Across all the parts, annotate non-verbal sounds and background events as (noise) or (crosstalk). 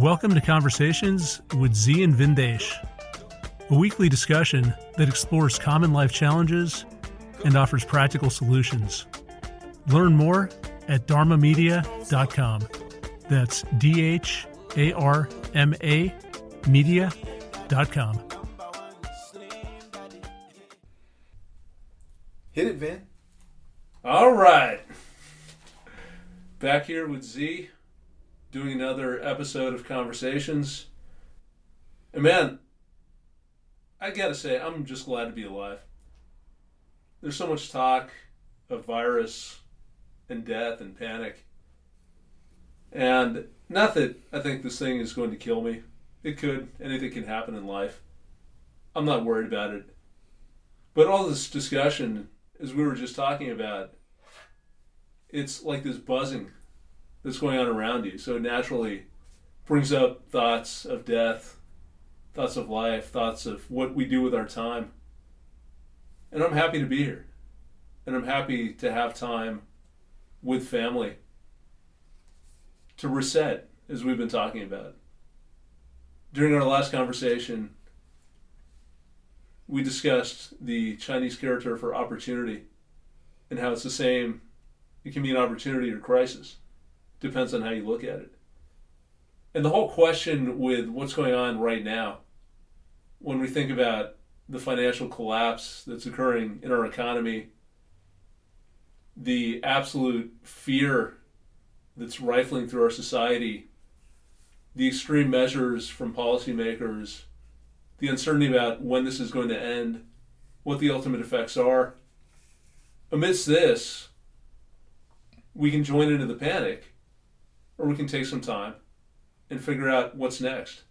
Welcome to Conversations with Zi and Vindesh, a weekly discussion that explores common life challenges and offers practical solutions. Learn more at dharmamedia.com. That's D H A R M A media.com. Hit it, Vin. All right. Back here with Zi, doing another episode of Conversations. And man, I gotta say, I'm just glad to be alive. There's so much talk of virus and death and panic. And not that I think this thing is going to kill me. It could. Anything can happen in life. I'm not worried about it. But all this discussion, as we were just talking about, it's like this buzzing that's going on around you. So it naturally brings up thoughts of death, thoughts of life, thoughts of what we do with our time. And I'm happy to be here. And I'm happy to have time with family to reset, as we've been talking about. During our last conversation, we discussed the Chinese character for opportunity and how it's the same. It can be an opportunity or crisis. Depends on how you look at it. And the whole question with what's going on right now, when we think about the financial collapse that's occurring in our economy, the absolute fear that's rifling through our society, the extreme measures from policymakers, the uncertainty about when this is going to end, what the ultimate effects are. Amidst this, we can join into the panic, or we can take some time and figure out what's next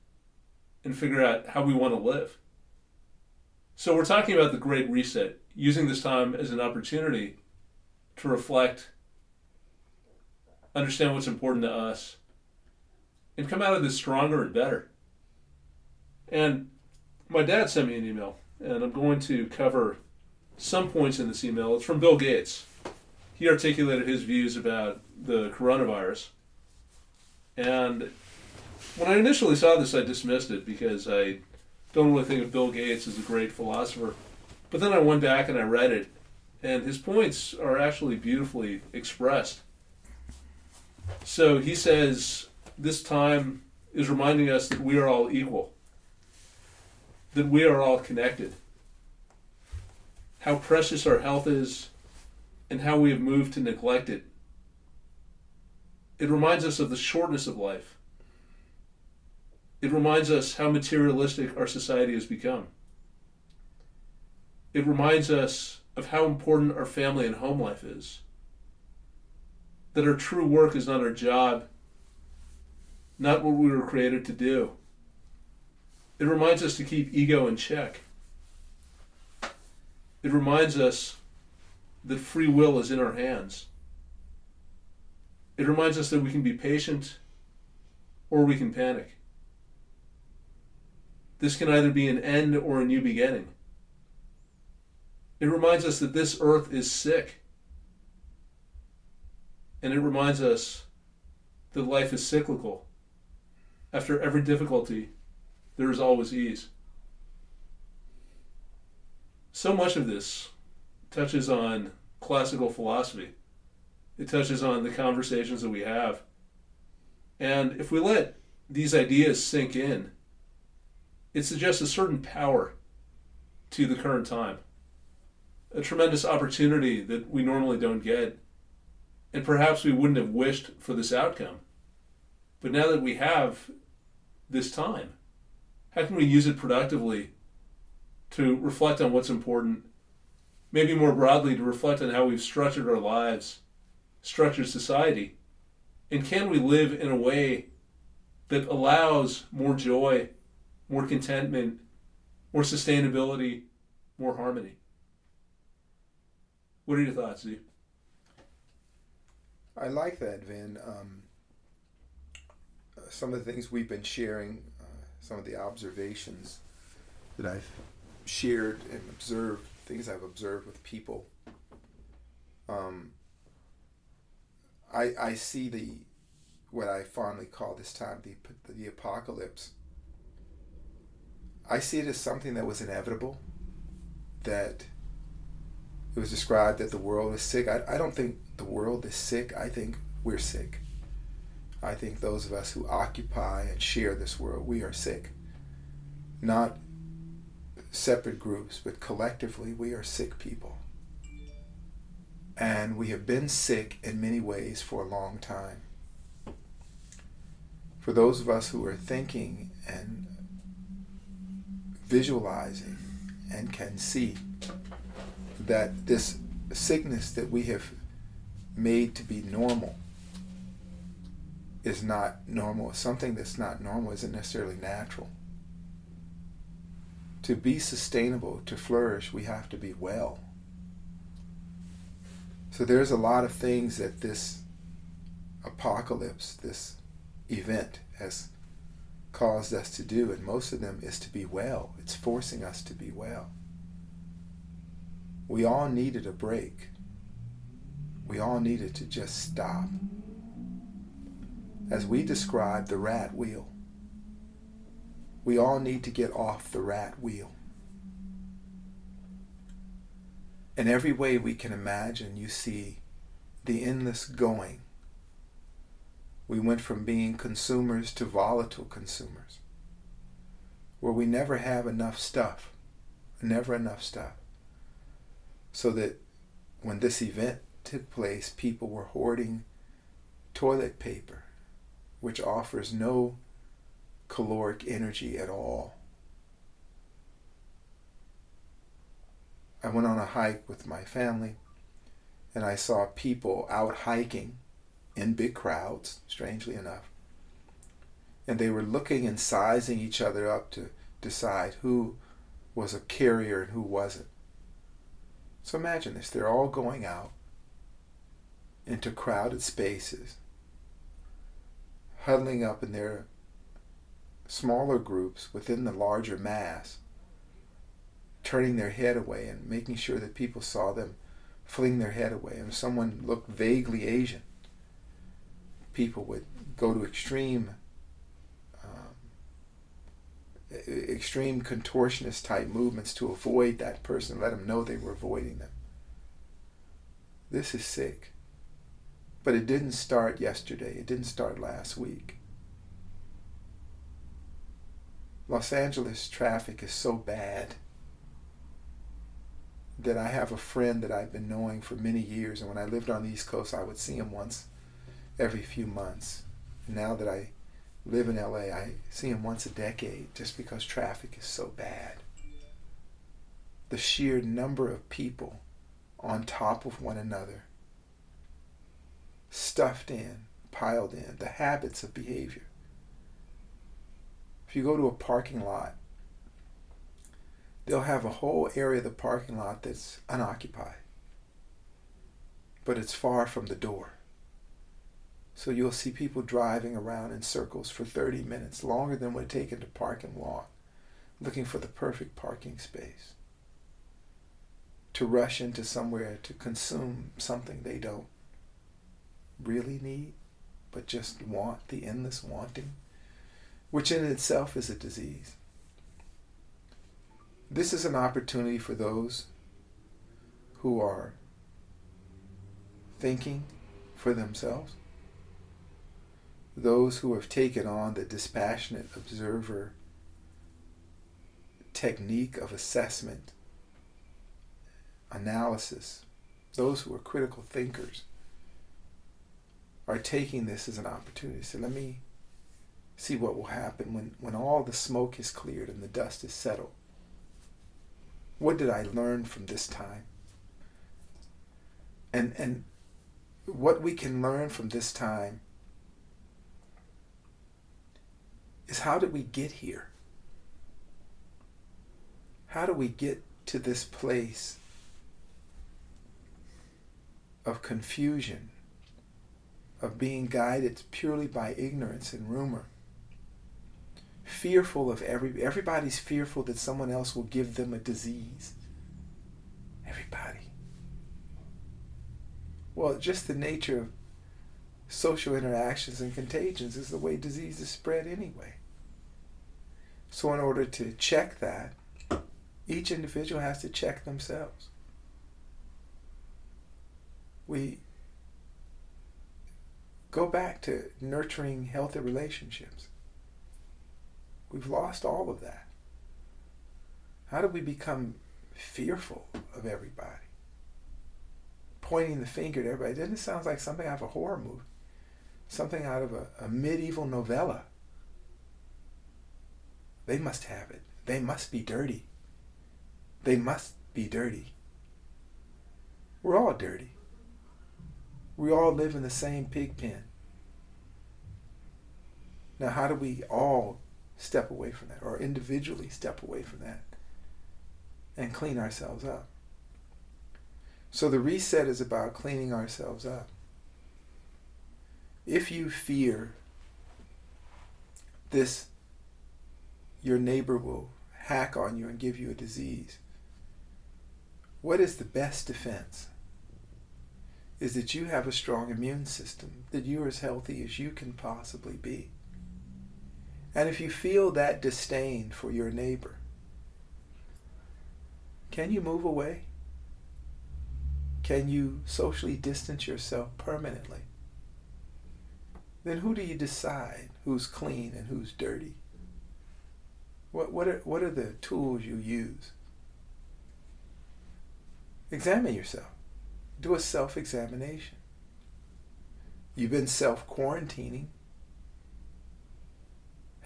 and figure out how we want to live. So, we're talking about the Great Reset, using this time as an opportunity to reflect, understand what's important to us, and come out of this stronger and better. And my dad sent me an email, and I'm going to cover some points in this email. It's from Bill Gates. He articulated his views about the coronavirus. And when I initially saw this, I dismissed it because I don't really think of Bill Gates as a great philosopher. But then I went back and I read it, and his points are actually beautifully expressed. So he says this time is reminding us that we are all equal, that we are all connected, how precious our health is, and how we have moved to neglect it. It reminds us of the shortness of life. It reminds us how materialistic our society has become. It reminds us of how important our family and home life is. That our true work is not our job, not what we were created to do. It reminds us to keep ego in check. It reminds us that free will is in our hands. It reminds us that we can be patient or we can panic. This can either be an end or a new beginning. It reminds us that this earth is sick. And it reminds us that life is cyclical. After every difficulty, there is always ease. So much of this touches on classical philosophy. It touches on the conversations that we have. And if we let these ideas sink in, it suggests a certain power to the current time, a tremendous opportunity that we normally don't get. And perhaps we wouldn't have wished for this outcome. But now that we have this time, how can we use it productively to reflect on what's important? Maybe more broadly, to reflect on how we've structured our lives, structured society. And can we live in a way that allows more joy, more contentment, more sustainability, more harmony? What are your thoughts, Steve? I like that, Vin. Um, some of the things we've been sharing, uh, some of the observations that I've shared and observed, things I've observed with people. Um, I I see the what I fondly call this time the, the apocalypse. I see it as something that was inevitable, that it was described that the world is sick. I, I don't think the world is sick. I think we're sick. I think those of us who occupy and share this world, we are sick. Not separate groups, but collectively, we are sick people. And we have been sick in many ways for a long time. For those of us who are thinking and visualizing and can see that this sickness that we have made to be normal is not normal. Something that's not normal isn't necessarily natural. To be sustainable, to flourish, we have to be well. So there's a lot of things that this apocalypse, this event, has caused us to do, and most of them is to be well. It's forcing us to be well. We all needed a break. We all needed to just stop. As we describe the rat wheel, we all need to get off the rat wheel. In every way we can imagine, you see the endless going. We went from being consumers to volatile consumers, where we never have enough stuff, never enough stuff. So that when this event took place, people were hoarding toilet paper, which offers no caloric energy at all. I went on a hike with my family and I saw people out hiking in big crowds, strangely enough. And they were looking and sizing each other up to decide who was a carrier and who wasn't. So imagine this they're all going out into crowded spaces, huddling up in their smaller groups within the larger mass turning their head away and making sure that people saw them fling their head away. And if someone looked vaguely Asian, people would go to extreme, um, extreme contortionist type movements to avoid that person, let them know they were avoiding them. This is sick. But it didn't start yesterday. It didn't start last week. Los Angeles traffic is so bad that I have a friend that I've been knowing for many years, and when I lived on the East Coast, I would see him once every few months. Now that I live in LA, I see him once a decade just because traffic is so bad. The sheer number of people on top of one another, stuffed in, piled in, the habits of behavior. If you go to a parking lot they'll have a whole area of the parking lot that's unoccupied, but it's far from the door. So you'll see people driving around in circles for 30 minutes, longer than would take them to park and walk, looking for the perfect parking space. To rush into somewhere to consume something they don't really need, but just want, the endless wanting, which in itself is a disease. This is an opportunity for those who are thinking for themselves, those who have taken on the dispassionate observer technique of assessment, analysis, those who are critical thinkers are taking this as an opportunity. So let me see what will happen when, when all the smoke is cleared and the dust is settled. What did I learn from this time? And and what we can learn from this time is how did we get here? How do we get to this place of confusion, of being guided purely by ignorance and rumor? Fearful of every everybody's fearful that someone else will give them a disease. Everybody. Well, just the nature of social interactions and contagions is the way disease is spread anyway. So, in order to check that, each individual has to check themselves. We go back to nurturing healthy relationships. We've lost all of that. How do we become fearful of everybody? Pointing the finger at everybody. Doesn't it sound like something out of a horror movie? Something out of a, a medieval novella. They must have it. They must be dirty. They must be dirty. We're all dirty. We all live in the same pig pen. Now, how do we all step away from that, or individually step away from that, and clean ourselves up? So, the reset is about cleaning ourselves up. If you fear this, your neighbor will hack on you and give you a disease, what is the best defense? is that you have a strong immune system, that you're as healthy as you can possibly be. And if you feel that disdain for your neighbor, can you move away? Can you socially distance yourself permanently? Then who do you decide who's clean and who's dirty? What, what, are, what are the tools you use? Examine yourself do a self examination. You've been self quarantining.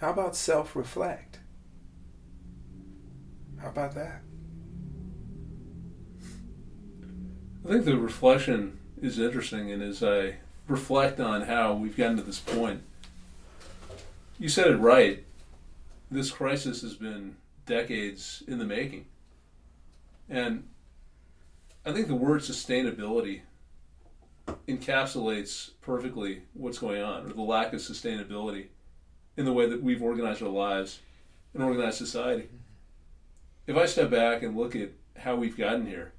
How about self reflect? How about that? I think the reflection is interesting, and as I reflect on how we've gotten to this point, you said it right. This crisis has been decades in the making. And I think the word sustainability encapsulates perfectly what's going on, or the lack of sustainability in the way that we've organized our lives and organized society. If I step back and look at how we've gotten here,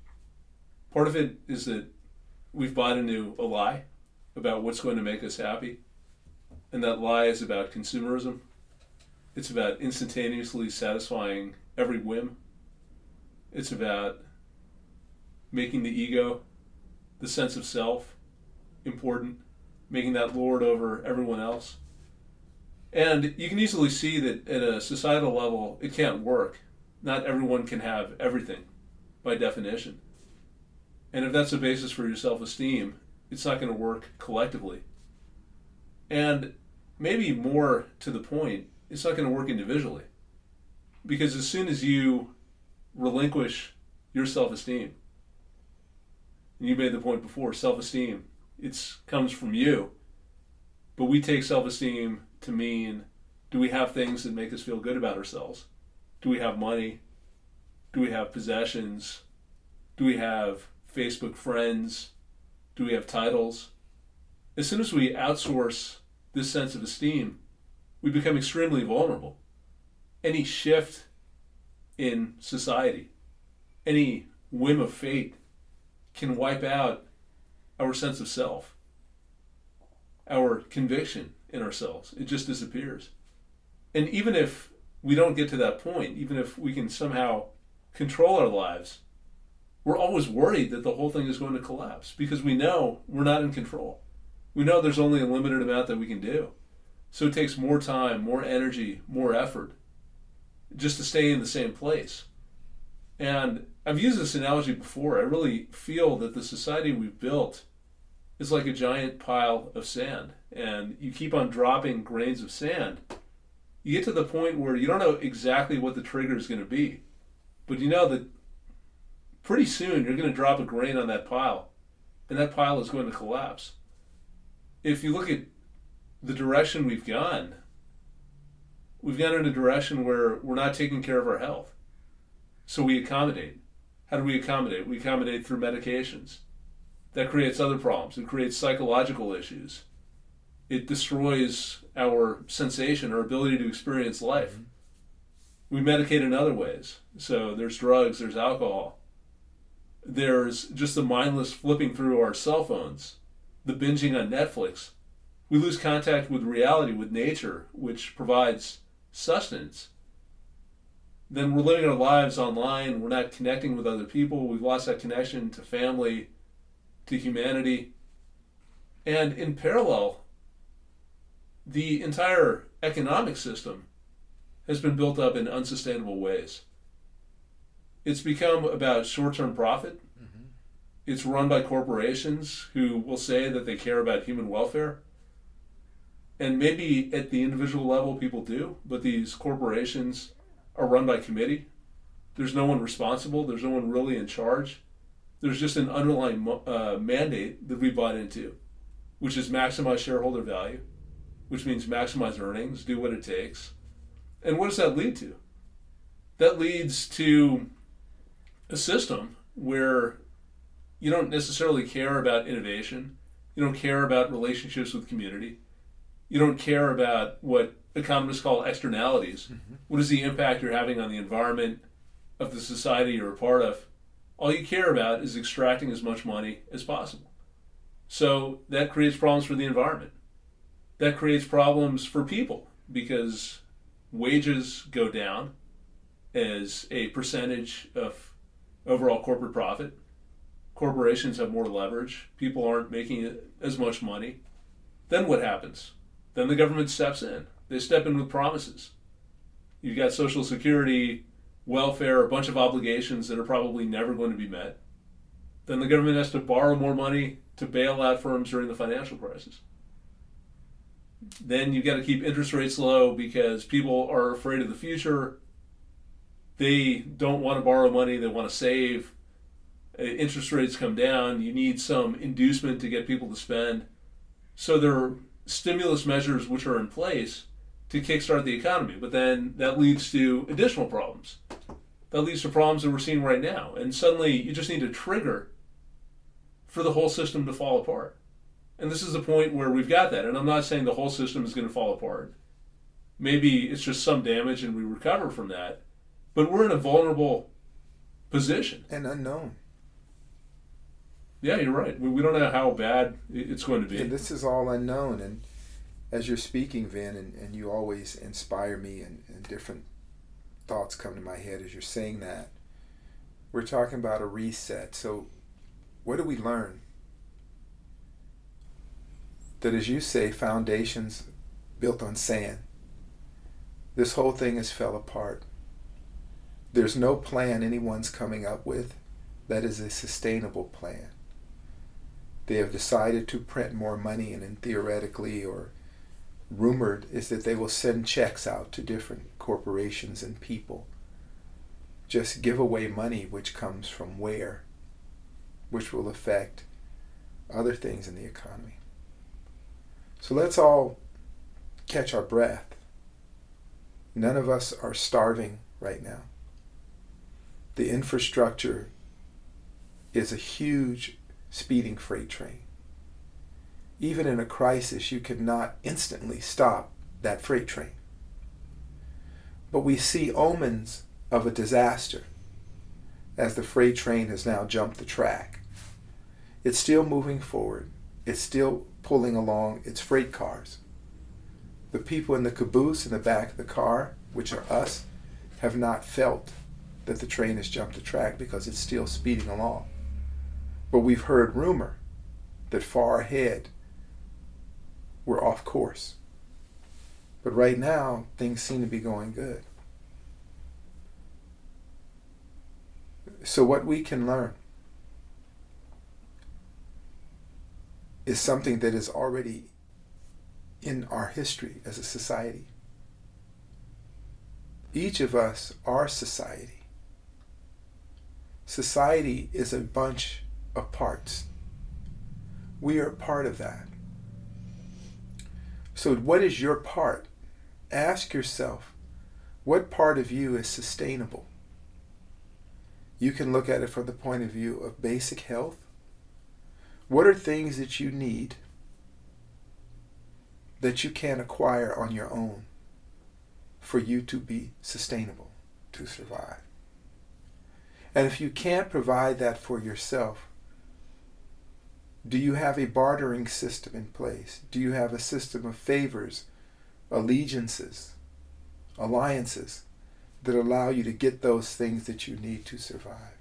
part of it is that we've bought into a lie about what's going to make us happy. And that lie is about consumerism. It's about instantaneously satisfying every whim. It's about making the ego, the sense of self, important, making that lord over everyone else. And you can easily see that at a societal level, it can't work. Not everyone can have everything by definition. And if that's the basis for your self esteem, it's not going to work collectively. And maybe more to the point, it's not going to work individually. Because as soon as you relinquish your self esteem, and you made the point before self-esteem it comes from you but we take self-esteem to mean do we have things that make us feel good about ourselves? Do we have money? Do we have possessions? Do we have facebook friends? Do we have titles? As soon as we outsource this sense of esteem we become extremely vulnerable. Any shift in society any whim of fate can wipe out our sense of self, our conviction in ourselves. It just disappears. And even if we don't get to that point, even if we can somehow control our lives, we're always worried that the whole thing is going to collapse because we know we're not in control. We know there's only a limited amount that we can do. So it takes more time, more energy, more effort just to stay in the same place. And I've used this analogy before. I really feel that the society we've built is like a giant pile of sand, and you keep on dropping grains of sand. You get to the point where you don't know exactly what the trigger is going to be, but you know that pretty soon you're going to drop a grain on that pile, and that pile is going to collapse. If you look at the direction we've gone, we've gone in a direction where we're not taking care of our health. So we accommodate. How do we accommodate? We accommodate through medications. That creates other problems. It creates psychological issues. It destroys our sensation, our ability to experience life. Mm-hmm. We medicate in other ways. So there's drugs, there's alcohol, there's just the mindless flipping through our cell phones, the binging on Netflix. we lose contact with reality, with nature, which provides sustenance, then we're living our lives online. We're not connecting with other people. We've lost that connection to family, to humanity. And in parallel, the entire economic system has been built up in unsustainable ways. It's become about short term profit. Mm-hmm. It's run by corporations who will say that they care about human welfare. And maybe at the individual level, people do, but these corporations are run by committee. There's no one responsible. There's no one really in charge. There's just an underlying uh, mandate that we bought into, which is maximize shareholder value, which means maximize earnings, do what it takes. And what does that lead to? That leads to a system where you don't necessarily care about innovation, you don't care about relationships with community, you don't care about what economists call externalities. Mm-hmm. What is the impact you're having on the environment of the society you're a part of? All you care about is extracting as much money as possible. So that creates problems for the environment. That creates problems for people because wages go down as a percentage of overall corporate profit. Corporations have more leverage. People aren't making as much money. Then what happens? Then the government steps in they step in with promises. You've got Social Security, welfare, a bunch of obligations that are probably never going to be met. Then the government has to borrow more money to bail out firms during the financial crisis. Then you've got to keep interest rates low because people are afraid of the future. They don't want to borrow money, they want to save. Uh, interest rates come down. You need some inducement to get people to spend. So there are stimulus measures which are in place to kickstart the economy. But then that leads to additional problems. That leads to problems that we're seeing right now. And suddenly you just need a trigger for the whole system to fall apart. And this is the point where we've got that. And I'm not saying the whole system is going to fall apart. Maybe it's just some damage and we recover from that. But we're in a vulnerable position. And unknown. Yeah, you're right. We, don't know how bad it's going to be. And this is all unknown. And as you're speaking, Vin, and, and you always inspire me, and, and different thoughts come to my head as you're saying that. We're talking about a reset. So, what do we learn? That, as you say, foundations built on sand. This whole thing has fell apart. There's no plan anyone's coming up with that is a sustainable plan. They have decided to print more money and, and theoretically or rumored is that they will send checks out to different corporations and people. Just give away money which comes from where, which will affect other things in the economy. So let's all catch our breath. None of us are starving right now. The infrastructure is a huge speeding freight train even in a crisis, you cannot instantly stop that freight train. But we see omens of a disaster as the freight train has now jumped the track. It's still moving forward, it's still pulling along its freight cars. The people in the caboose in the back of the car, which are us, have not felt that the train has jumped the track because it's still speeding along. But we've heard rumor that far ahead we're off course. But right now, things seem to be going good. So, what we can learn is something that is already in our history as a society. Each of us are society. Society is a bunch of parts. We are part of that. So, what is your part? Ask yourself, what part of you is sustainable? You can look at it from the point of view of basic health. What are things that you need that you can acquire on your own for you to be sustainable, to survive? And if you can't provide that for yourself, Do you have a bartering system in place? Do you have a system of favors, allegiances, alliances that allow you to get those things that you need to survive?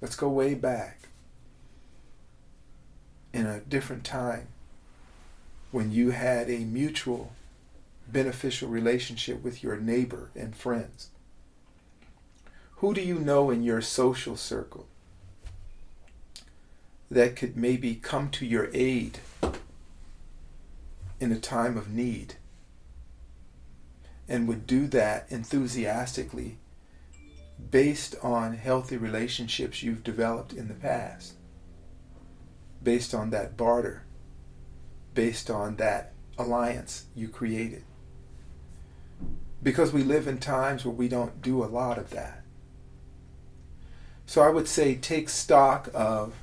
Let's go way back in a different time when you had a mutual beneficial relationship with your neighbor and friends. Who do you know in your social circle that could maybe come to your aid in a time of need and would do that enthusiastically based on healthy relationships you've developed in the past, based on that barter, based on that alliance you created. Because we live in times where we don't do a lot of that. So I would say take stock of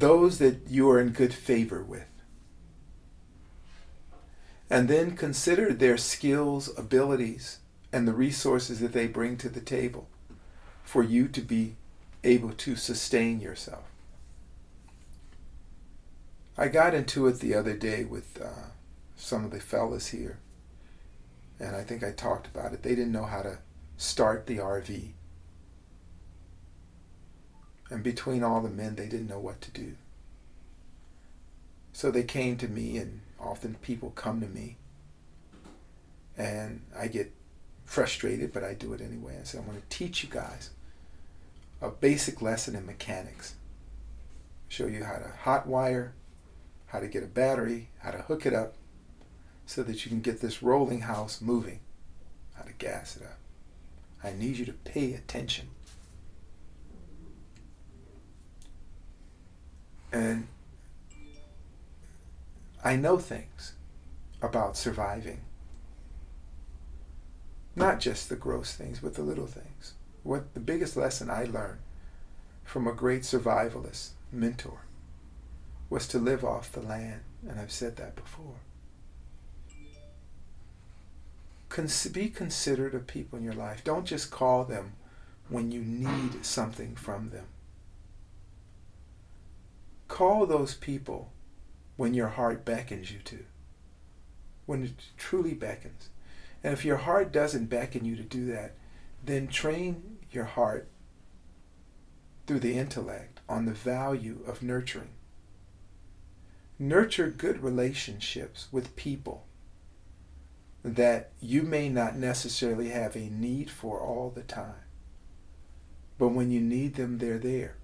those that you are in good favor with. And then consider their skills, abilities, and the resources that they bring to the table for you to be able to sustain yourself. I got into it the other day with uh, some of the fellas here, and I think I talked about it. They didn't know how to start the RV. And between all the men, they didn't know what to do. So they came to me, and often people come to me, and I get frustrated, but I do it anyway. I say, I'm going to teach you guys a basic lesson in mechanics. Show you how to hot wire, how to get a battery, how to hook it up, so that you can get this rolling house moving, how to gas it up. I need you to pay attention. And I know things about surviving. Not just the gross things, but the little things. What the biggest lesson I learned from a great survivalist mentor was to live off the land, and I've said that before. Cons- be considerate of people in your life. Don't just call them when you need something from them. Call those people when your heart beckons you to, when it truly beckons. And if your heart doesn't beckon you to do that, then train your heart through the intellect on the value of nurturing. Nurture good relationships with people that you may not necessarily have a need for all the time. But when you need them, they're there.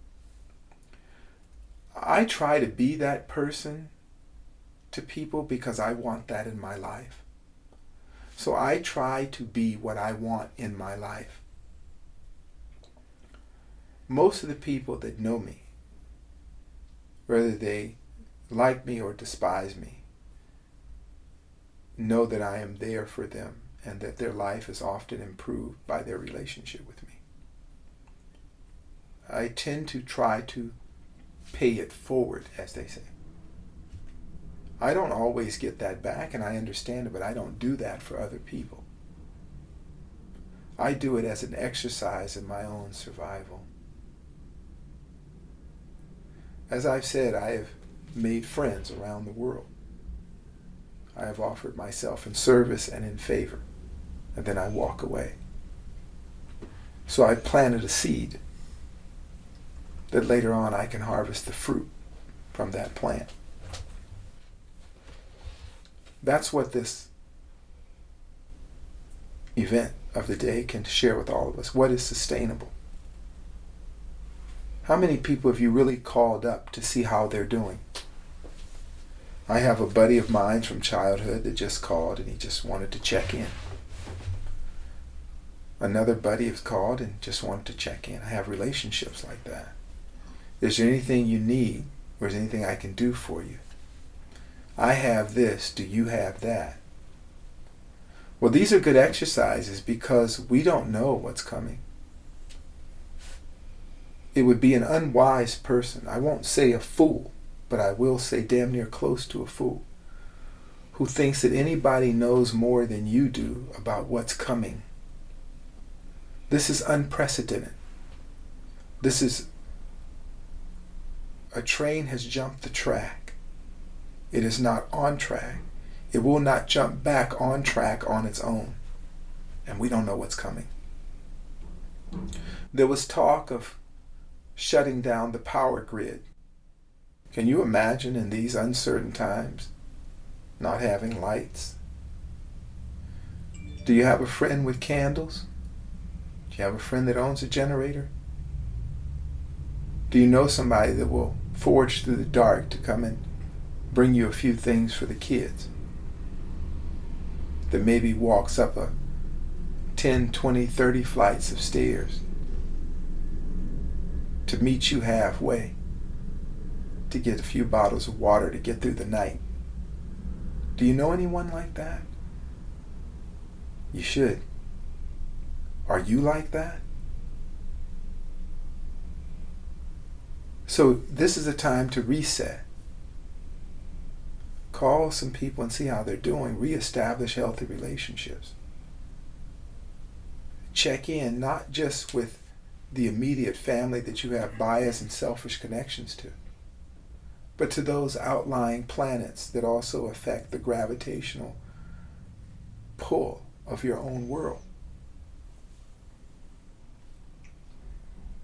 I try to be that person to people because I want that in my life. So I try to be what I want in my life. Most of the people that know me, whether they like me or despise me, know that I am there for them and that their life is often improved by their relationship with me. I tend to try to pay it forward, as they say. I don't always get that back, and I understand it, but I don't do that for other people. I do it as an exercise in my own survival. As I've said, I have made friends around the world. I have offered myself in service and in favor, and then I walk away. So I planted a seed that later on I can harvest the fruit from that plant. That's what this event of the day can share with all of us. What is sustainable? How many people have you really called up to see how they're doing? I have a buddy of mine from childhood that just called and he just wanted to check in. Another buddy has called and just wanted to check in. I have relationships like that. Is there anything you need or is there anything I can do for you? I have this, do you have that? Well, these are good exercises because we don't know what's coming. It would be an unwise person, I won't say a fool, but I will say damn near close to a fool, who thinks that anybody knows more than you do about what's coming. This is unprecedented. This is a train has jumped the track. It is not on track. It will not jump back on track on its own. And we don't know what's coming. There was talk of shutting down the power grid. Can you imagine in these uncertain times not having lights? Do you have a friend with candles? Do you have a friend that owns a generator? Do you know somebody that will forge through the dark to come and bring you a few things for the kids? That maybe walks up a 10, 20, 30 flights of stairs to meet you halfway to get a few bottles of water to get through the night. Do you know anyone like that? You should. Are you like that? So, this is a time to reset. Call some people and see how they're doing. Reestablish healthy relationships. Check in not just with the immediate family that you have bias and selfish connections to, but to those outlying planets that also affect the gravitational pull of your own world.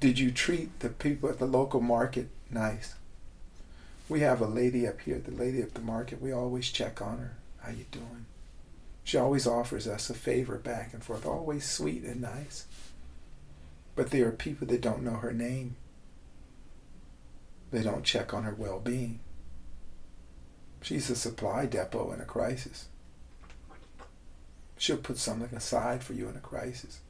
Did you treat the people at the local market nice? We have a lady up here, the lady at the market. We always check on her. How you doing? She always offers us a favor back and forth, always sweet and nice. But there are people that don't know her name. They don't check on her well-being. She's a supply depot in a crisis. She'll put something aside for you in a crisis.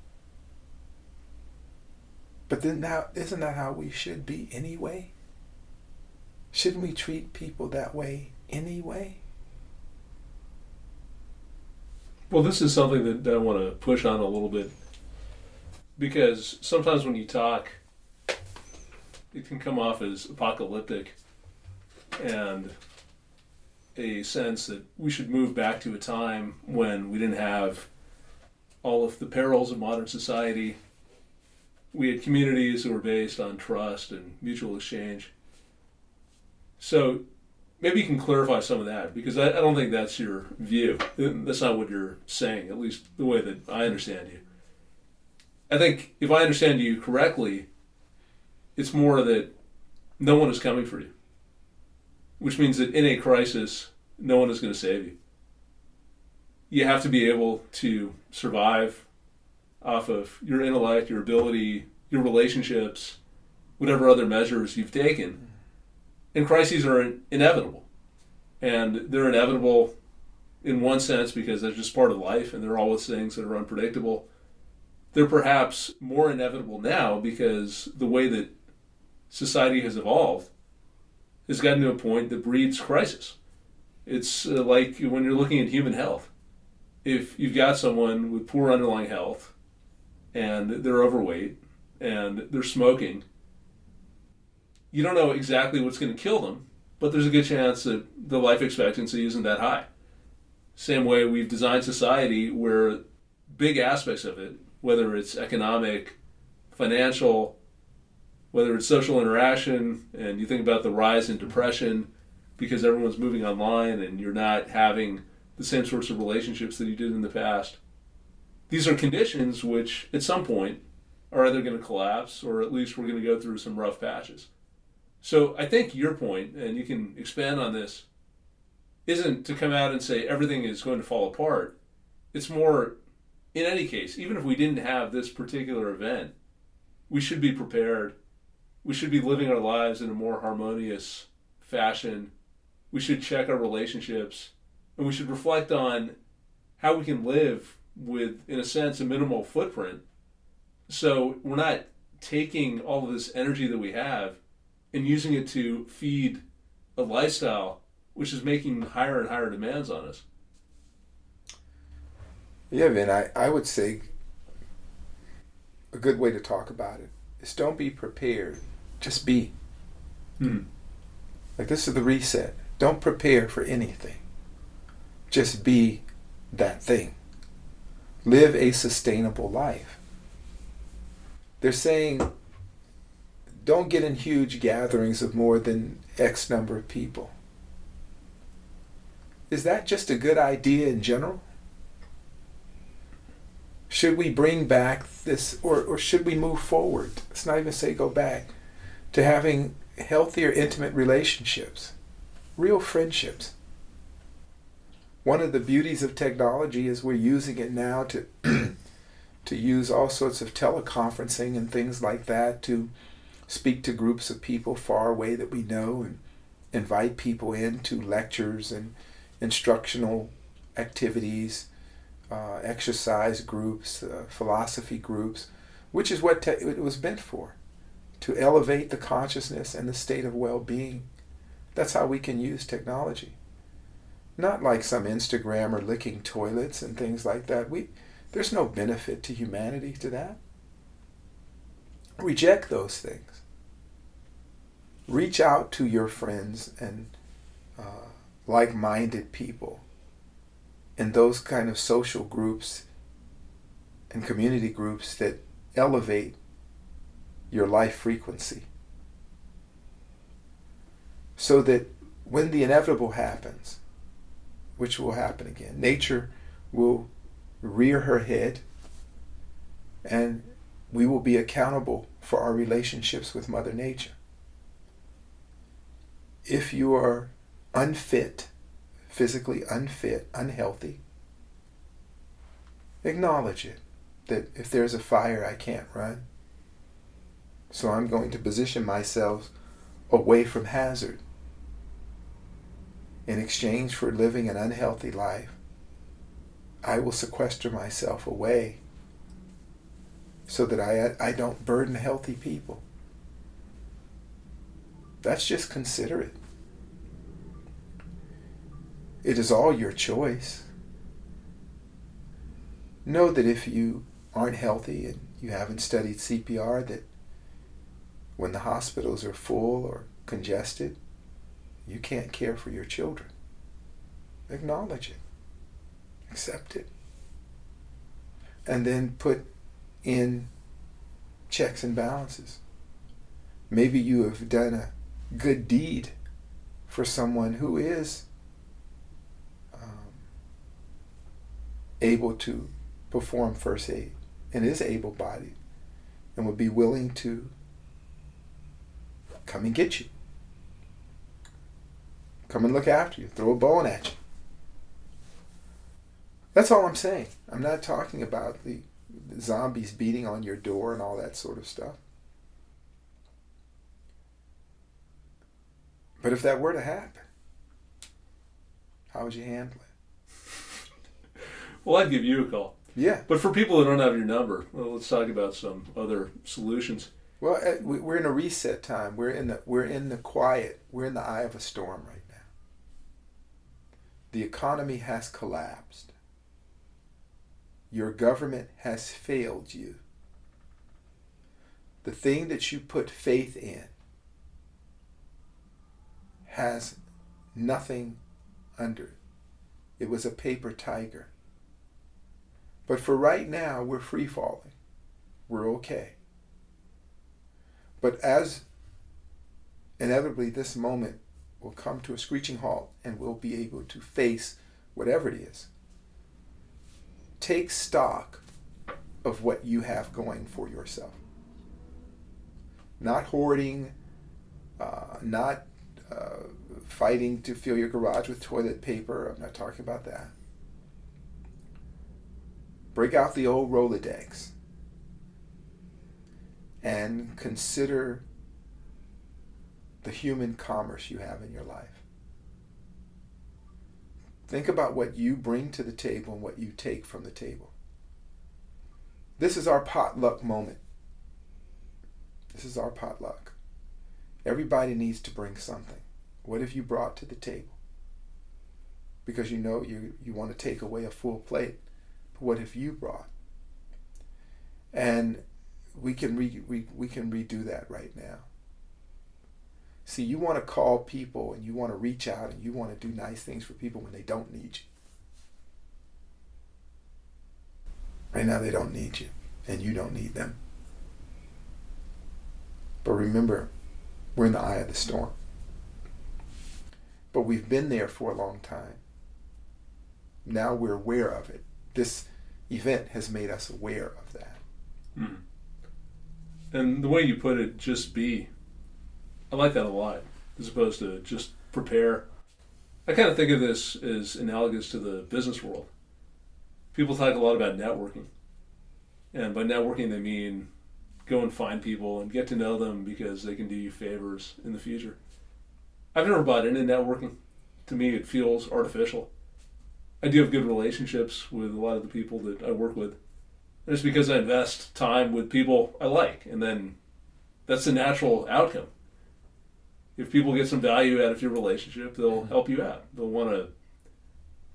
But then now, isn't that how we should be anyway? Shouldn't we treat people that way anyway? Well, this is something that I want to push on a little bit because sometimes when you talk, it can come off as apocalyptic and a sense that we should move back to a time when we didn't have all of the perils of modern society we had communities that were based on trust and mutual exchange. So maybe you can clarify some of that because I, I, don't think that's your view. That's not what you're saying, at least the way that I understand you. I think if I understand you correctly, it's more that no one is coming for you, which means that in a crisis, no one is going to save you. You have to be able to survive off of your intellect, your ability, your relationships, whatever other measures you've taken. And crises are inevitable. And they're inevitable in one sense because they're just part of life and they're always things that are unpredictable. They're perhaps more inevitable now because the way that society has evolved has gotten to a point that breeds crisis. It's uh, like when you're looking at human health. If you've got someone with poor underlying health and they're overweight and they're smoking, you don't know exactly what's going to kill them, but there's a good chance that the life expectancy isn't that high. Same way we've designed society where big aspects of it, whether it's economic, financial, whether it's social interaction, and you think about the rise in depression because everyone's moving online and you're not having the same sorts of relationships that you did in the past these are conditions which, at some point, are either going to collapse or at least we're going to go through some rough patches. So I think your point, and you can expand on this, isn't to come out and say everything is going to fall apart. It's more, in any case, even if we didn't have this particular event, we should be prepared. We should be living our lives in a more harmonious fashion. We should check our relationships and we should reflect on how we can live with, in a sense, a minimal footprint. So we're not taking all of this energy that we have and using it to feed a lifestyle which is making higher and higher demands on us. Yeah, Vin, I, I would say a good way to talk about it is don't be prepared, just be. Hmm. Like this is the reset. Don't prepare for anything. Just be that thing live a sustainable life. They're saying don't get in huge gatherings of more than X number of people. Is that just a good idea in general? Should we bring back this, or, or should we move forward? Let's not even say go back to having healthier, intimate relationships, real friendships. One of the beauties of technology is we're using it now to (clears throat) to use all sorts of teleconferencing and things like that to speak to groups of people far away that we know and invite people in to lectures and instructional activities, uh, exercise groups, uh, philosophy groups, which is what te- it was meant for to elevate the consciousness and the state of well being. That's how we can use technology. Not like some Instagram or licking toilets and things like that. We, there's no benefit to humanity to that. Reject those things. Reach out to your friends and uh, like minded people in those kind of social groups and community groups that elevate your life frequency. So that when the inevitable happens, which will happen again, nature will rear her head and we will be accountable for our relationships with Mother Nature. If you are unfit, physically unfit, unhealthy, acknowledge it. That if there's a fire, I can't run. So I'm going to position myself away from hazard in exchange for living an unhealthy life. I will sequester myself away so that I, I don't burden healthy people. That's just considerate. It is all your choice. Know that if you aren't healthy and you haven't studied CPR, that when the hospitals are full or congested, you can't care for your children. Acknowledge it. Accept it. And then put in checks and balances. Maybe you have done a good deed for someone who is um, able to perform first aid and is able bodied and would be willing to come and get you. Come and look after you. Throw a bone at you. That's all I'm saying. I'm not talking about the, zombies beating on your door and all that sort of stuff. But if that were to happen, how would you handle it? (laughs) well, I'd give you a call. Yeah. But for people that don't have your number, well, let's talk about some other solutions. Well, uh, we're in a reset time. We're in the we're in the quiet. We're in the eye of a storm right now. The economy has collapsed. Your government has failed you. The thing that you put faith in has nothing under it. It was a paper tiger. But for right now, we're free falling. We're okay. But as inevitably this moment will come to a screeching halt and we'll be able to face whatever it is, take stock of what you have going for yourself. Not hoarding, uh, not uh, fighting to fill your garage with toilet paper. I'm not talking about that. Break out the old Rolodex and consider the human commerce you have in your life. Think about what you bring to the table and what you take from the table. This is our potluck moment. This is our potluck. Everybody needs to bring something. What have you brought to the table? Because you know you, you want to take away a full plate. But what have you brought? And we can re, we, we can redo that right now. See, you want to call people and you want to reach out and you want to do nice things for people when they don't need you. Right now, they don't need you, and you don't need them. But remember, we're in the eye of the storm. But we've been there for a long time. Now we're aware of it. This event has made us aware of that. Mm. And the way you put it, just be, I like that a lot, as opposed to just prepare. I kind of think of this as analogous to the business world. People talk a lot about networking. And by networking, they mean go and find people and get to know them because they can do you favors in the future. I've never bought into networking. To me, it feels artificial. I do have good relationships with a lot of the people that I work with. And it's because I invest time with people I like, and then that's the natural outcome. If people get some value out of your relationship, they'll help you out. They'll want to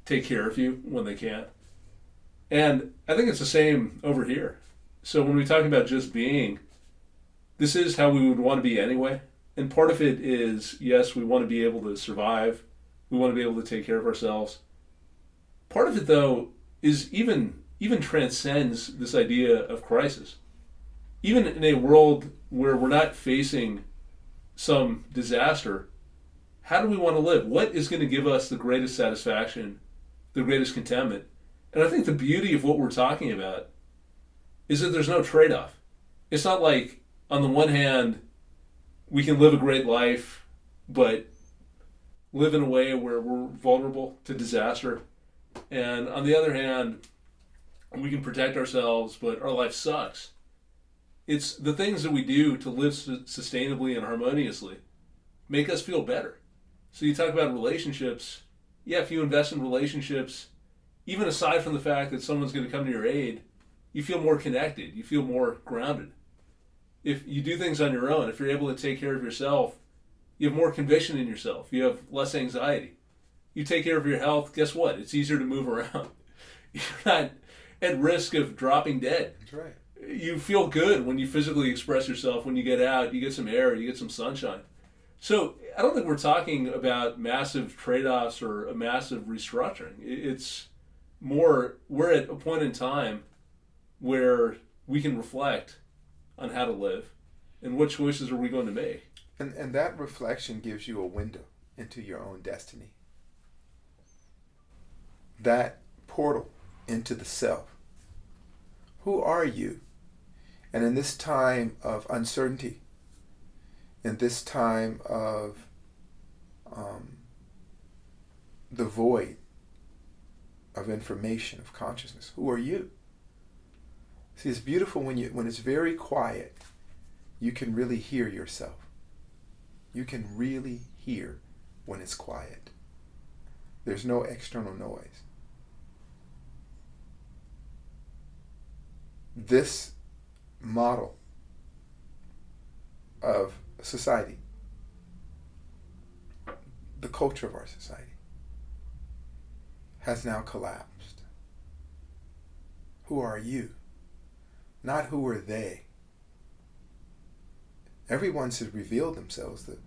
take care of you when they can't. And I think it's the same over here. So when we talk about just being, this is how we would want to be anyway. And part of it is yes, we want to be able to survive. We want to be able to take care of ourselves. Part of it though is even even transcends this idea of crisis. Even in a world where we're not facing some disaster, how do we want to live? What is going to give us the greatest satisfaction, the greatest contentment? And I think the beauty of what we're talking about is that there's no trade off. It's not like, on the one hand, we can live a great life, but live in a way where we're vulnerable to disaster. And on the other hand, we can protect ourselves, but our life sucks. It's the things that we do to live sustainably and harmoniously make us feel better. So you talk about relationships. Yeah, if you invest in relationships, even aside from the fact that someone's going to come to your aid, you feel more connected. You feel more grounded. If you do things on your own, if you're able to take care of yourself, you have more conviction in yourself. You have less anxiety. You take care of your health, guess what? It's easier to move (laughs) around. You're not at risk of dropping dead. That's right. You feel good when you physically express yourself, when you get out, you get some air, you get some sunshine. So I don't think we're talking about massive trade offs or a massive restructuring. It's more, we're at a point in time where we can reflect on how to live and what choices are we going to make. And, and that reflection gives you a window into your own destiny. That portal into the self. Who are you? And in this time of uncertainty, in this time of um, the void of information, of consciousness, who are you? See, it's beautiful when you when it's very quiet, you can really hear yourself. You can really hear when it's quiet. There's no external noise. This model of society, the culture of our society, has now collapsed. Who are you? not who are they. Everyone's has revealed themselves. The,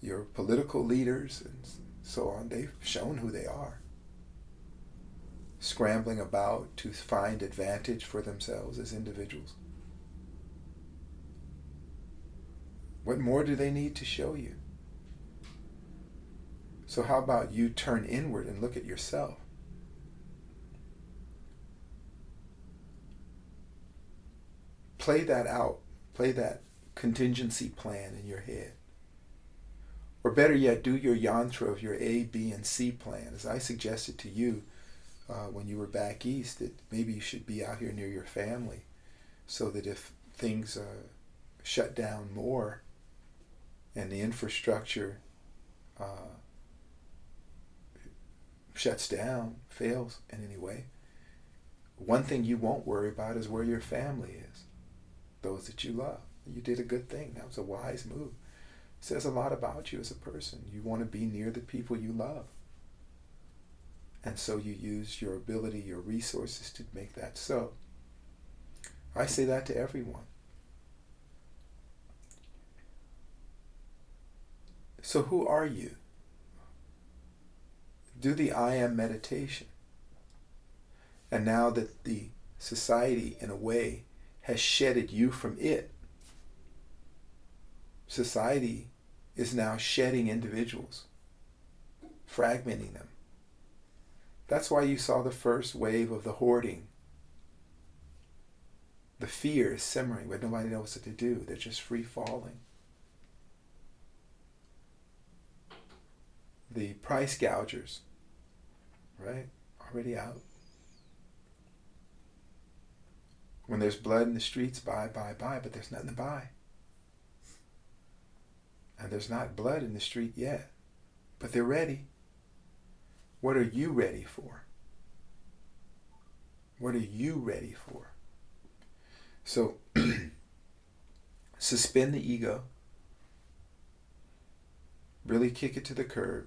your political leaders and so on, they've shown who they are. Scrambling about to find advantage for themselves as individuals. What more do they need to show you? So, how about you turn inward and look at yourself? play that out, play that contingency plan in your head. Or better yet, do your yantra of your A, B, and C plan. As I suggested to you uh, when you were back east, that maybe you should be out here near your family so that if things uh, shut down more and the infrastructure uh, shuts down, fails in any way, one thing you won't worry about is where your family is those that you love. You did a good thing. That was a wise move. It says a lot about you as a person. You want to be near the people you love. And so you use your ability, your resources to make that so. I say that to everyone. So, who are you? Do the I am meditation. And now that the society, in a way, has shedded you from it. society is now shedding individuals, fragmenting them. That's why you saw the first wave of the hoarding. The fear is simmering, but nobody knows what to do. They're just free falling. The price gougers, right? Already out. When there's blood in the streets, buy, buy, buy, but there's nothing to buy. And there's not blood in the street yet, but they're ready. What are you ready for? What are you ready for? So, (clears throat) suspend the ego, really kick it to the curb.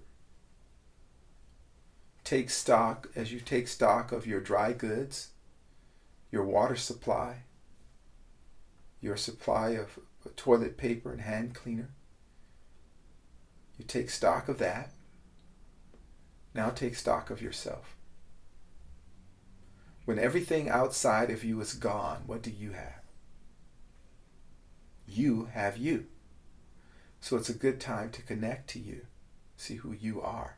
Take stock as you take stock of your dry goods your water supply, your supply of toilet paper and hand cleaner. You take stock of that. Now take stock of yourself. When everything outside of you is gone, what do you have? You have you. So it's a good time to connect to you, see who you are.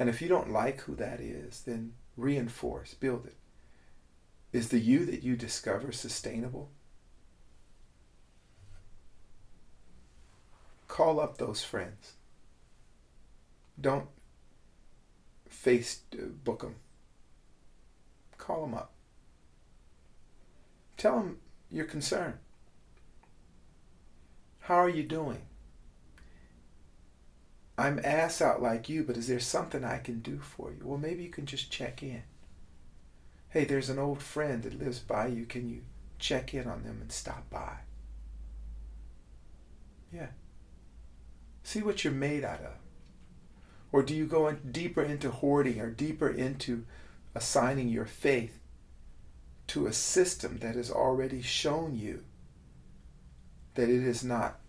And if you don't like who that is, then reinforce, build it. Is the you that you discover sustainable? Call up those friends. Don't face uh, book them. Call them up. Tell them you're concerned. How are you doing? I'm ass out like you, but is there something I can do for you? Well, maybe you can just check in hey, there's an old friend that lives by you. Can you check in on them and stop by? Yeah. See what you're made out of. Or do you go in deeper into hoarding or deeper into assigning your faith to a system that has already shown you that it is not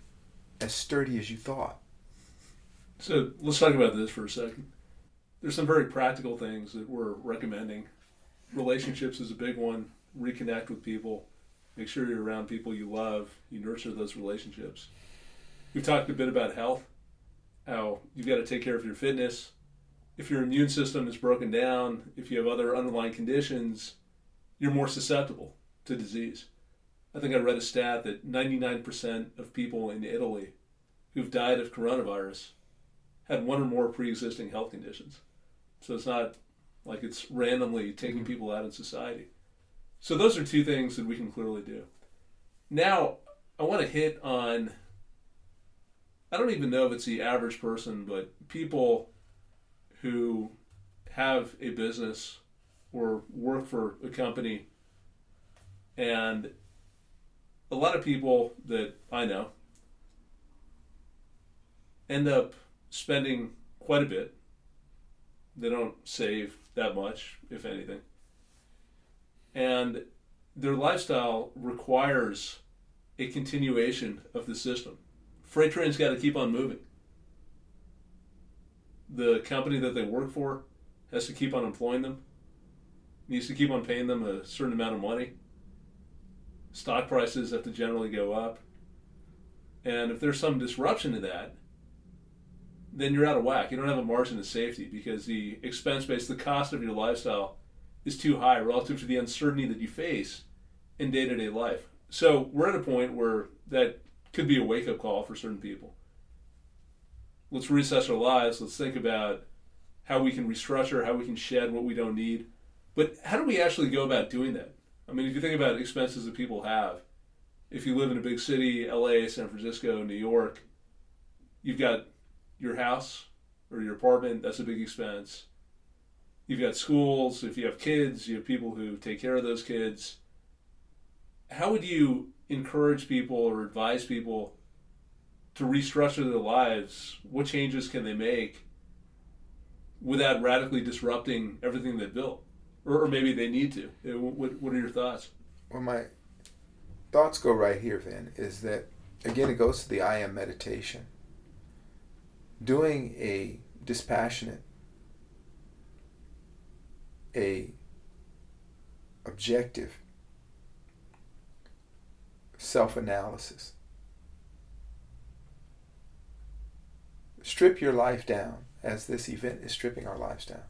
as sturdy as you thought? So let's talk about this for a second. There's some very practical things that we're recommending relationships is a big one. Reconnect with people. Make sure you're around people you love. You nurture those relationships. We've talked a bit about health, how you've got to take care of your fitness. If your immune system is broken down, if you have other underlying conditions, you're more susceptible to disease. I think I read a stat that 99% of people in Italy who've died of coronavirus had one or more pre existing health conditions. So it's not like it's randomly taking mm-hmm. people out in society. So those are two things that we can clearly do. Now, I want to hit on I don't even know if it's the average person, but people who have a business or work for a company and a lot of people that I know end up spending quite a bit. They don't save that much, if anything. And their lifestyle requires a continuation of the system. Freight trains got to keep on moving. The company that they work for has to keep on employing them, needs to keep on paying them a certain amount of money. Stock prices have to generally go up. And if there's some disruption to that, then you're out of whack. You don't have a margin of safety because the expense base, the cost of your lifestyle is too high relative to the uncertainty that you face in day to day life. So we're at a point where that could be a wake up call for certain people. Let's reassess our lives. Let's think about how we can restructure, how we can shed what we don't need. But how do we actually go about doing that? I mean, if you think about expenses that people have, if you live in a big city, LA, San Francisco, New York, you've got your house or your apartment, that's a big expense. You've got schools, if you have kids, you have people who take care of those kids. How would you encourage people or advise people to restructure their lives? What changes can they make without radically disrupting everything they built? Or, or maybe they need to. Uh, what, what are your thoughts? Well, my thoughts go right here, Vin, is that, again, it goes to the I am meditation doing a dispassionate, a objective self-analysis. Strip your life down as this event is stripping our lives down.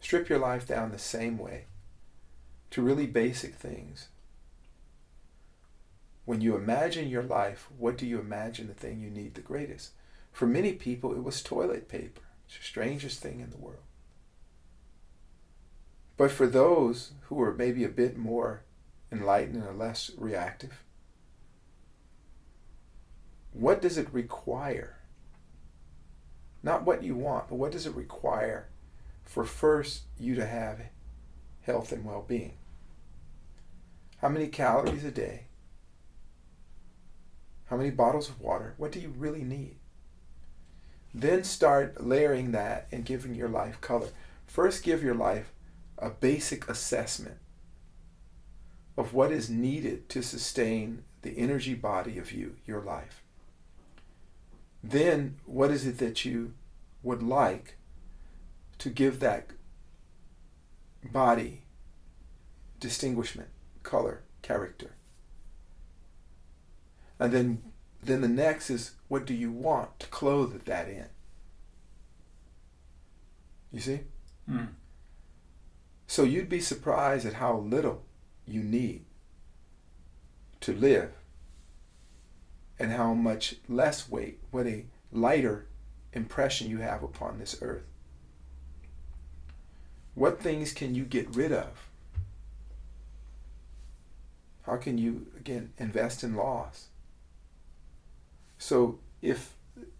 Strip your life down the same way to really basic things. When you imagine your life, what do you imagine the thing you need the greatest? For many people, it was toilet paper. It's the strangest thing in the world. But for those who are maybe a bit more enlightened and less reactive, what does it require? Not what you want, but what does it require for first you to have health and well being? How many calories a day? How many bottles of water? What do you really need? Then start layering that and giving your life color. First, give your life a basic assessment of what is needed to sustain the energy body of you, your life. Then, what is it that you would like to give that body distinguishment, color, character? And then, then the next is what do you want to clothe that in? You see? Mm. So you'd be surprised at how little you need to live and how much less weight, what a lighter impression you have upon this earth. What things can you get rid of? How can you, again, invest in loss? So if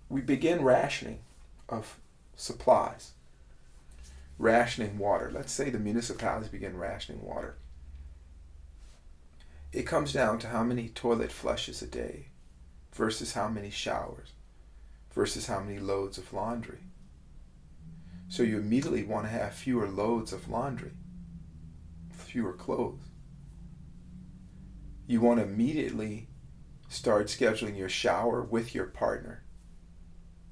we begin rationing of supplies, rationing water, let's say the municipalities begin rationing water, it comes down to how many toilet flushes a day versus how many showers versus how many loads of laundry. So you immediately want to have fewer loads of laundry, fewer clothes. You want to immediately start scheduling your shower with your partner,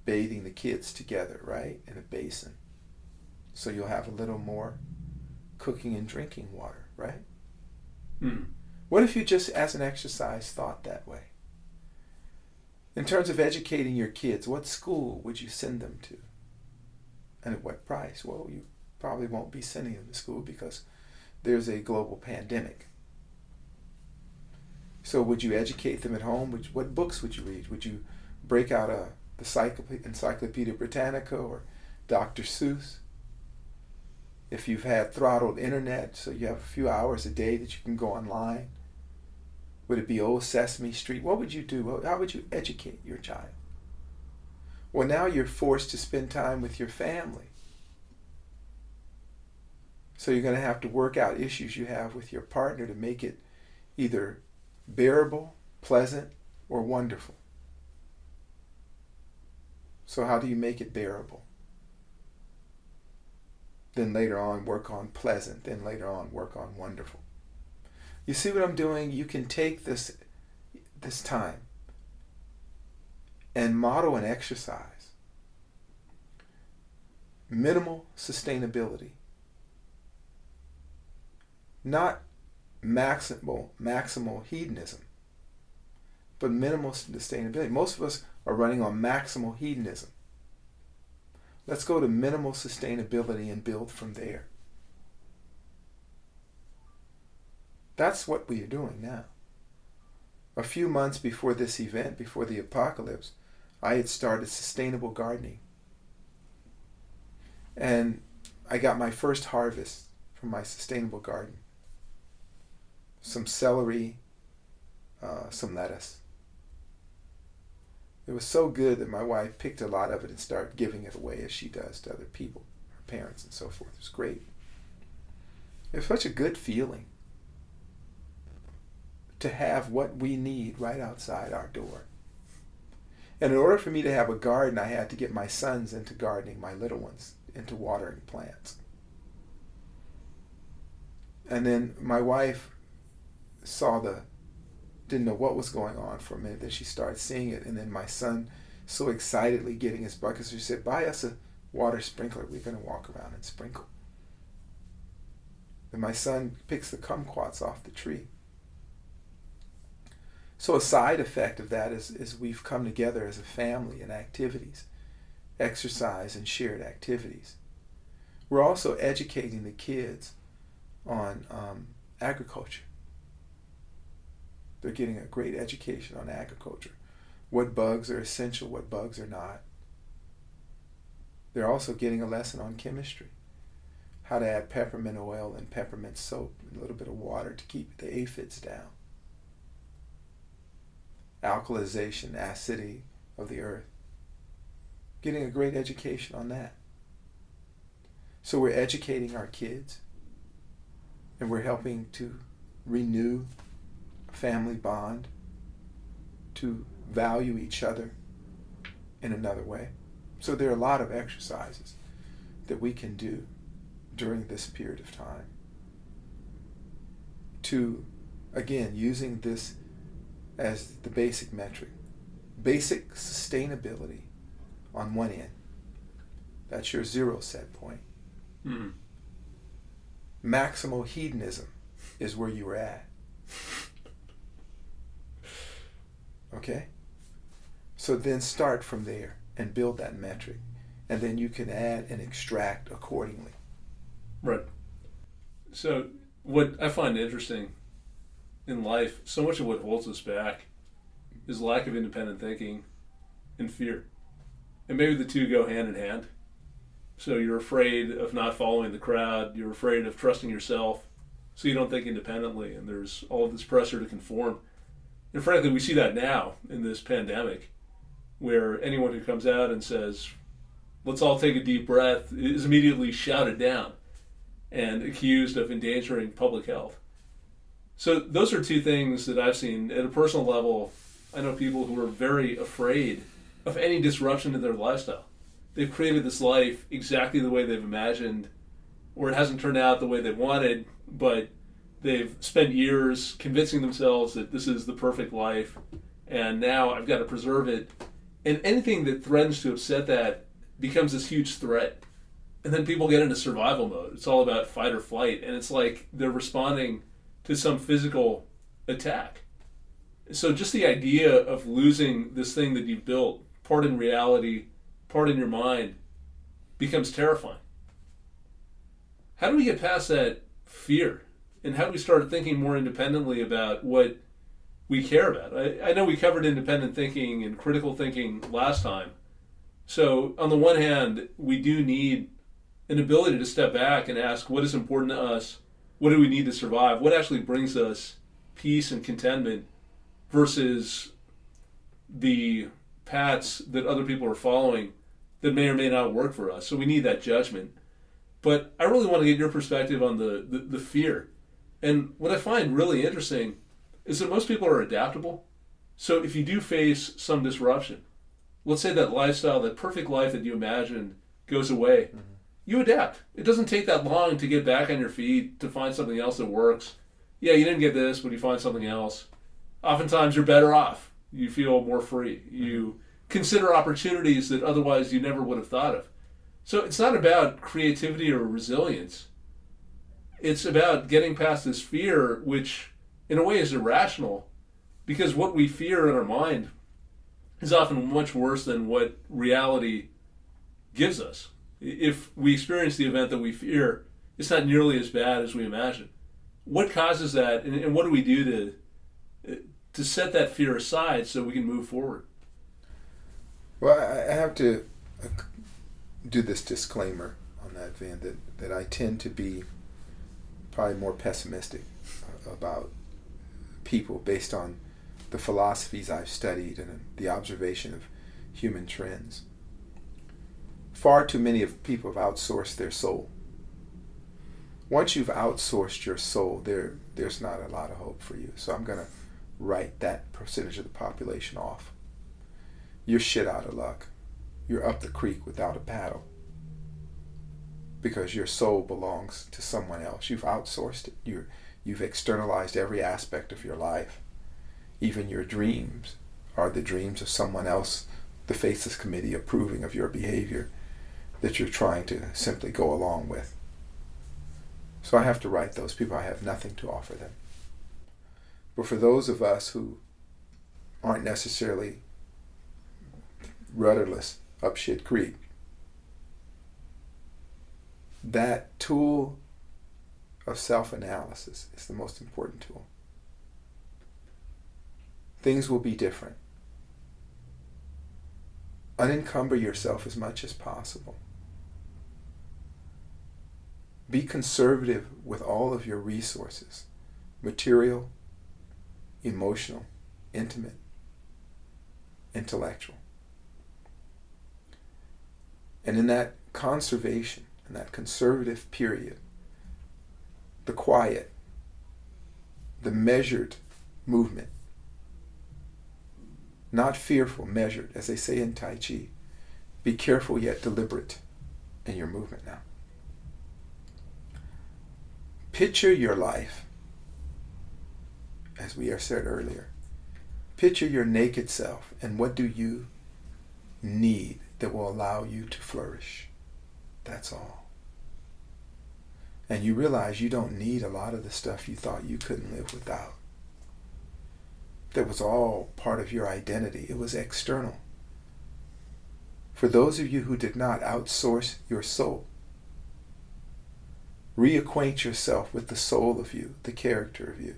bathing the kids together, right, in a basin. So you'll have a little more cooking and drinking water, right? Mm. What if you just, as an exercise, thought that way? In terms of educating your kids, what school would you send them to? And at what price? Well, you probably won't be sending them to school because there's a global pandemic. So would you educate them at home? You, what books would you read? Would you break out a the Encyclopedia Britannica or Dr. Seuss? If you've had throttled internet, so you have a few hours a day that you can go online, would it be old Sesame Street? What would you do? How would you educate your child? Well, now you're forced to spend time with your family. So you're going to have to work out issues you have with your partner to make it either bearable, pleasant, or wonderful. So, how do you make it bearable? Then later on, work on pleasant. Then later on, work on wonderful. You see what I'm doing? You can take this this time and model an exercise. Minimal sustainability. Not maximal maximal hedonism, but minimal sustainability. Most of us are running on maximal hedonism. Let's go to minimal sustainability and build from there. That's what we are doing now. A few months before this event, before the apocalypse, I had started sustainable gardening. And I got my first harvest from my sustainable garden some celery, uh, some lettuce. It was so good that my wife picked a lot of it and started giving it away as she does to other people, her parents, and so forth. It was great. It was such a good feeling to have what we need right outside our door. And in order for me to have a garden, I had to get my sons into gardening, my little ones into watering plants. And then my wife saw the, didn't know what was going on for a minute. Then she started seeing it. And then my son, so excitedly getting his bucket, so she said, Buy us a water sprinkler. We're going to walk around and sprinkle. And my son picks the kumquats off the tree. So a side effect of that is, is we've come together as a family in activities exercise, and shared activities. We're also educating the kids on um, agriculture. They're getting a great education on agriculture. What bugs are essential, what bugs are not. They're also getting a lesson on chemistry. How to add peppermint oil and peppermint soap and a little bit of water to keep the aphids down. Alkalization, acidity of the earth. Getting a great education on that. So we're educating our kids and we're helping to renew family bond, to value each other in another way. So there are a lot of exercises that we can do during this period of time to, again, using this as the basic metric. Basic sustainability on one end. That's your zero set point. Mm. Maximal hedonism is where you were at. Okay? So then start from there and build that metric. And then you can add and extract accordingly. Right. So, what I find interesting in life, so much of what holds us back is lack of independent thinking and fear. And maybe the two go hand in hand. So, you're afraid of not following the crowd, you're afraid of trusting yourself, so you don't think independently, and there's all this pressure to conform. And frankly, we see that now in this pandemic, where anyone who comes out and says, let's all take a deep breath, is immediately shouted down and accused of endangering public health. So, those are two things that I've seen at a personal level. I know people who are very afraid of any disruption to their lifestyle. They've created this life exactly the way they've imagined, or it hasn't turned out the way they wanted, but they've spent years convincing themselves that this is the perfect life, and now I've got to preserve it. And anything that threatens to upset that becomes this huge threat. And then people get into survival mode. It's all about fight or flight, and it's like they're responding to some physical attack. So just the idea of losing this thing that you've built, part in reality, part in your mind, becomes terrifying. How do we get past that fear? And how do we start thinking more independently about what we care about? I, I know we covered independent thinking and critical thinking last time. So, on the one hand, we do need an ability to step back and ask what is important to us what do we need to survive? What actually brings us peace and contentment versus the paths that other people are following that may or may not work for us? So we need that judgment. But I really want to get your perspective on the, the, the fear. And what I find really interesting is that most people are adaptable. So if you do face some disruption, let's say that lifestyle, that perfect life that you imagined goes away. Mm-hmm you adapt. It doesn't take that long to get back on your feet to find something else that works. Yeah, you didn't get this, but you find something else. Oftentimes, you're better off. You feel more free. You consider opportunities that otherwise you never would have thought of. So it's not about creativity or resilience. It's about getting past this fear, which in a way is irrational, because what we fear in our mind is often much worse than what reality gives us if we experience the event that we fear, it's not nearly as bad as we imagine. What causes that, and, and what do we do to to set that fear aside so we can move forward? Well, I have to uh, do this disclaimer on that, Van, that, that I tend to be probably more pessimistic about people based on the philosophies I've studied and the observation of human trends far too many of people have outsourced their soul. Once you've outsourced your soul, there there's not a lot of hope for you. So I'm going to write that percentage of the population off. You're shit out of luck. You're up the creek without a paddle. Because your soul belongs to someone else. You've outsourced it. You're, you've externalized every aspect of your life. Even your dreams are the dreams of someone else, the Faces committee approving of your behavior that you're trying to simply go along with. So I have to write those people. I have nothing to offer them. But for those of us who aren't necessarily rudderless up shit creek, that tool of self analysis is the most important tool. Things will be different. Unencumber yourself as much as possible. Be conservative with all of your resources material, emotional, intimate, intellectual. And in that conservation, in that conservative period, the quiet, the measured movement, not fearful, measured, as they say in Tai Chi. Be careful yet deliberate in your movement now. Picture your life, as we have said earlier. Picture your naked self, and what do you need that will allow you to flourish? That's all. And you realize you don't need a lot of the stuff you thought you couldn't live without. That was all part of your identity, it was external. For those of you who did not outsource your soul, reacquaint yourself with the soul of you, the character of you.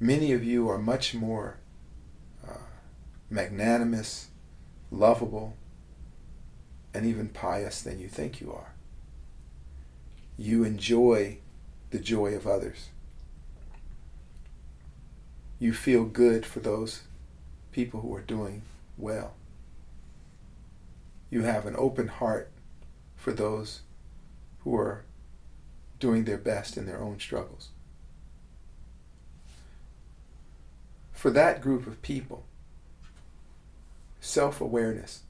Many of you are much more uh, magnanimous, lovable, and even pious than you think you are. You enjoy the joy of others. You feel good for those people who are doing well. You have an open heart for those who are doing their best in their own struggles. For that group of people, self awareness,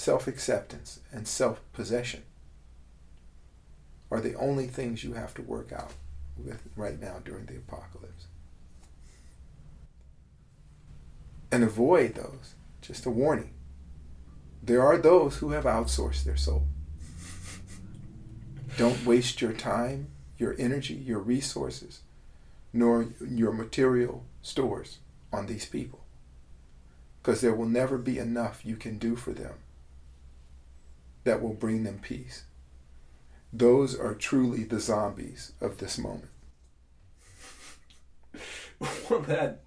self acceptance, and self possession are the only things you have to work out with right now during the apocalypse. And avoid those. Just a warning. There are those who have outsourced their soul. (laughs) Don't waste your time, your energy, your resources, nor your material stores on these people. Because there will never be enough you can do for them that will bring them peace. Those are truly the zombies of this moment. (laughs) well, that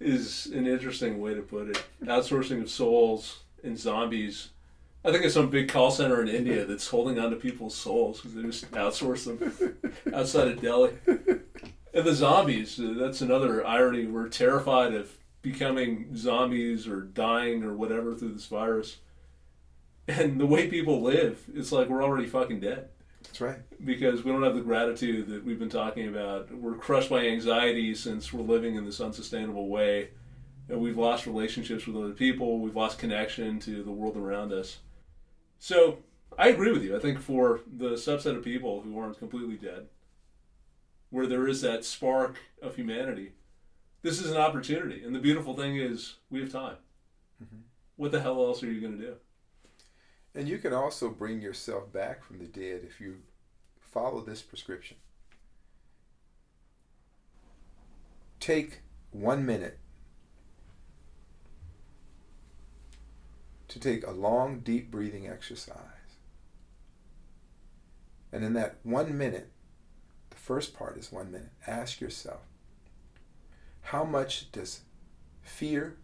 is an interesting way to put it. Outsourcing of souls and zombies. I think it's some big call center in India (laughs) that's holding on to people's souls because they just outsource them (laughs) outside of Delhi. And the zombies, uh, that's another irony. We're terrified of becoming zombies or dying or whatever through this virus. And the way people live, it's like we're already fucking dead. That's right. Because we don't have the gratitude that we've been talking about. We're crushed by anxiety since we're living in this unsustainable way. And we've lost relationships with other people. We've lost connection to the world around us. So I agree with you. I think for the subset of people who aren't completely dead, where there is that spark of humanity, this is an opportunity. And the beautiful thing is we have time. Mm-hmm. What the hell else are you going to do? And you can also bring yourself back from the dead if you follow this prescription. Take one minute to take a long, deep breathing exercise. And in that one minute, the first part is one minute, ask yourself how much does fear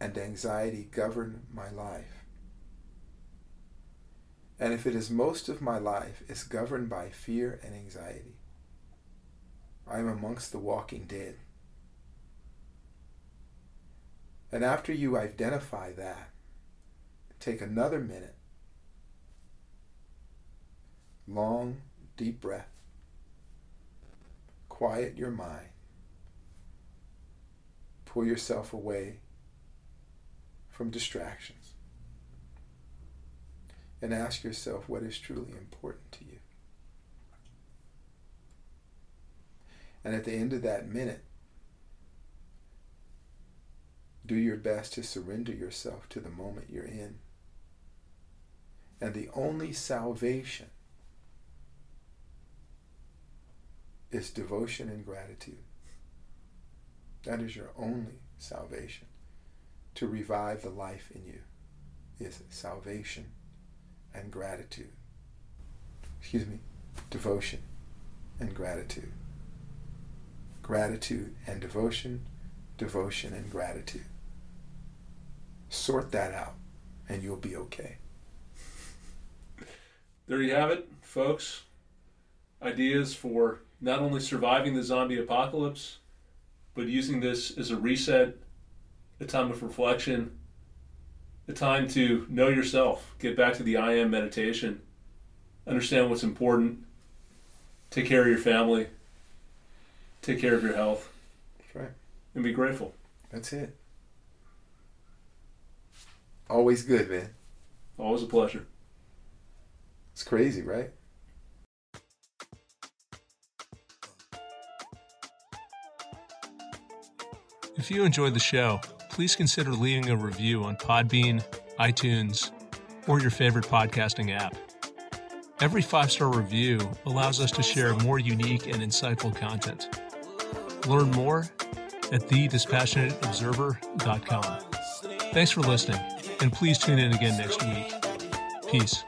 and anxiety govern my life? And if it is most of my life is governed by fear and anxiety, I am amongst the walking dead. And after you identify that, take another minute. Long, deep breath. Quiet your mind. Pull yourself away from distractions and ask yourself what is truly important to you. And at the end of that minute, do your best to surrender yourself to the moment you're in. And the only salvation is devotion and gratitude. That is your only salvation to revive the life in you is salvation and gratitude. Excuse me, devotion and gratitude. Gratitude and devotion, devotion and gratitude. Sort that out and you'll be okay. There you have it, folks. Ideas for not only surviving the zombie apocalypse, but using this as a reset, a time of reflection, a time to know yourself, get back to the I am meditation, understand what's important, take care of your family, take care of your health. That's right. And be grateful. That's it. Always good, man. Always a pleasure. It's crazy, right? If you enjoyed the show, please consider leaving a review on Podbean, iTunes, or your favorite podcasting app. Every five star review allows us to share more unique and insightful content. Learn more at thedispassionateobserver.com. Thanks for listening, and please tune in again next week. Peace.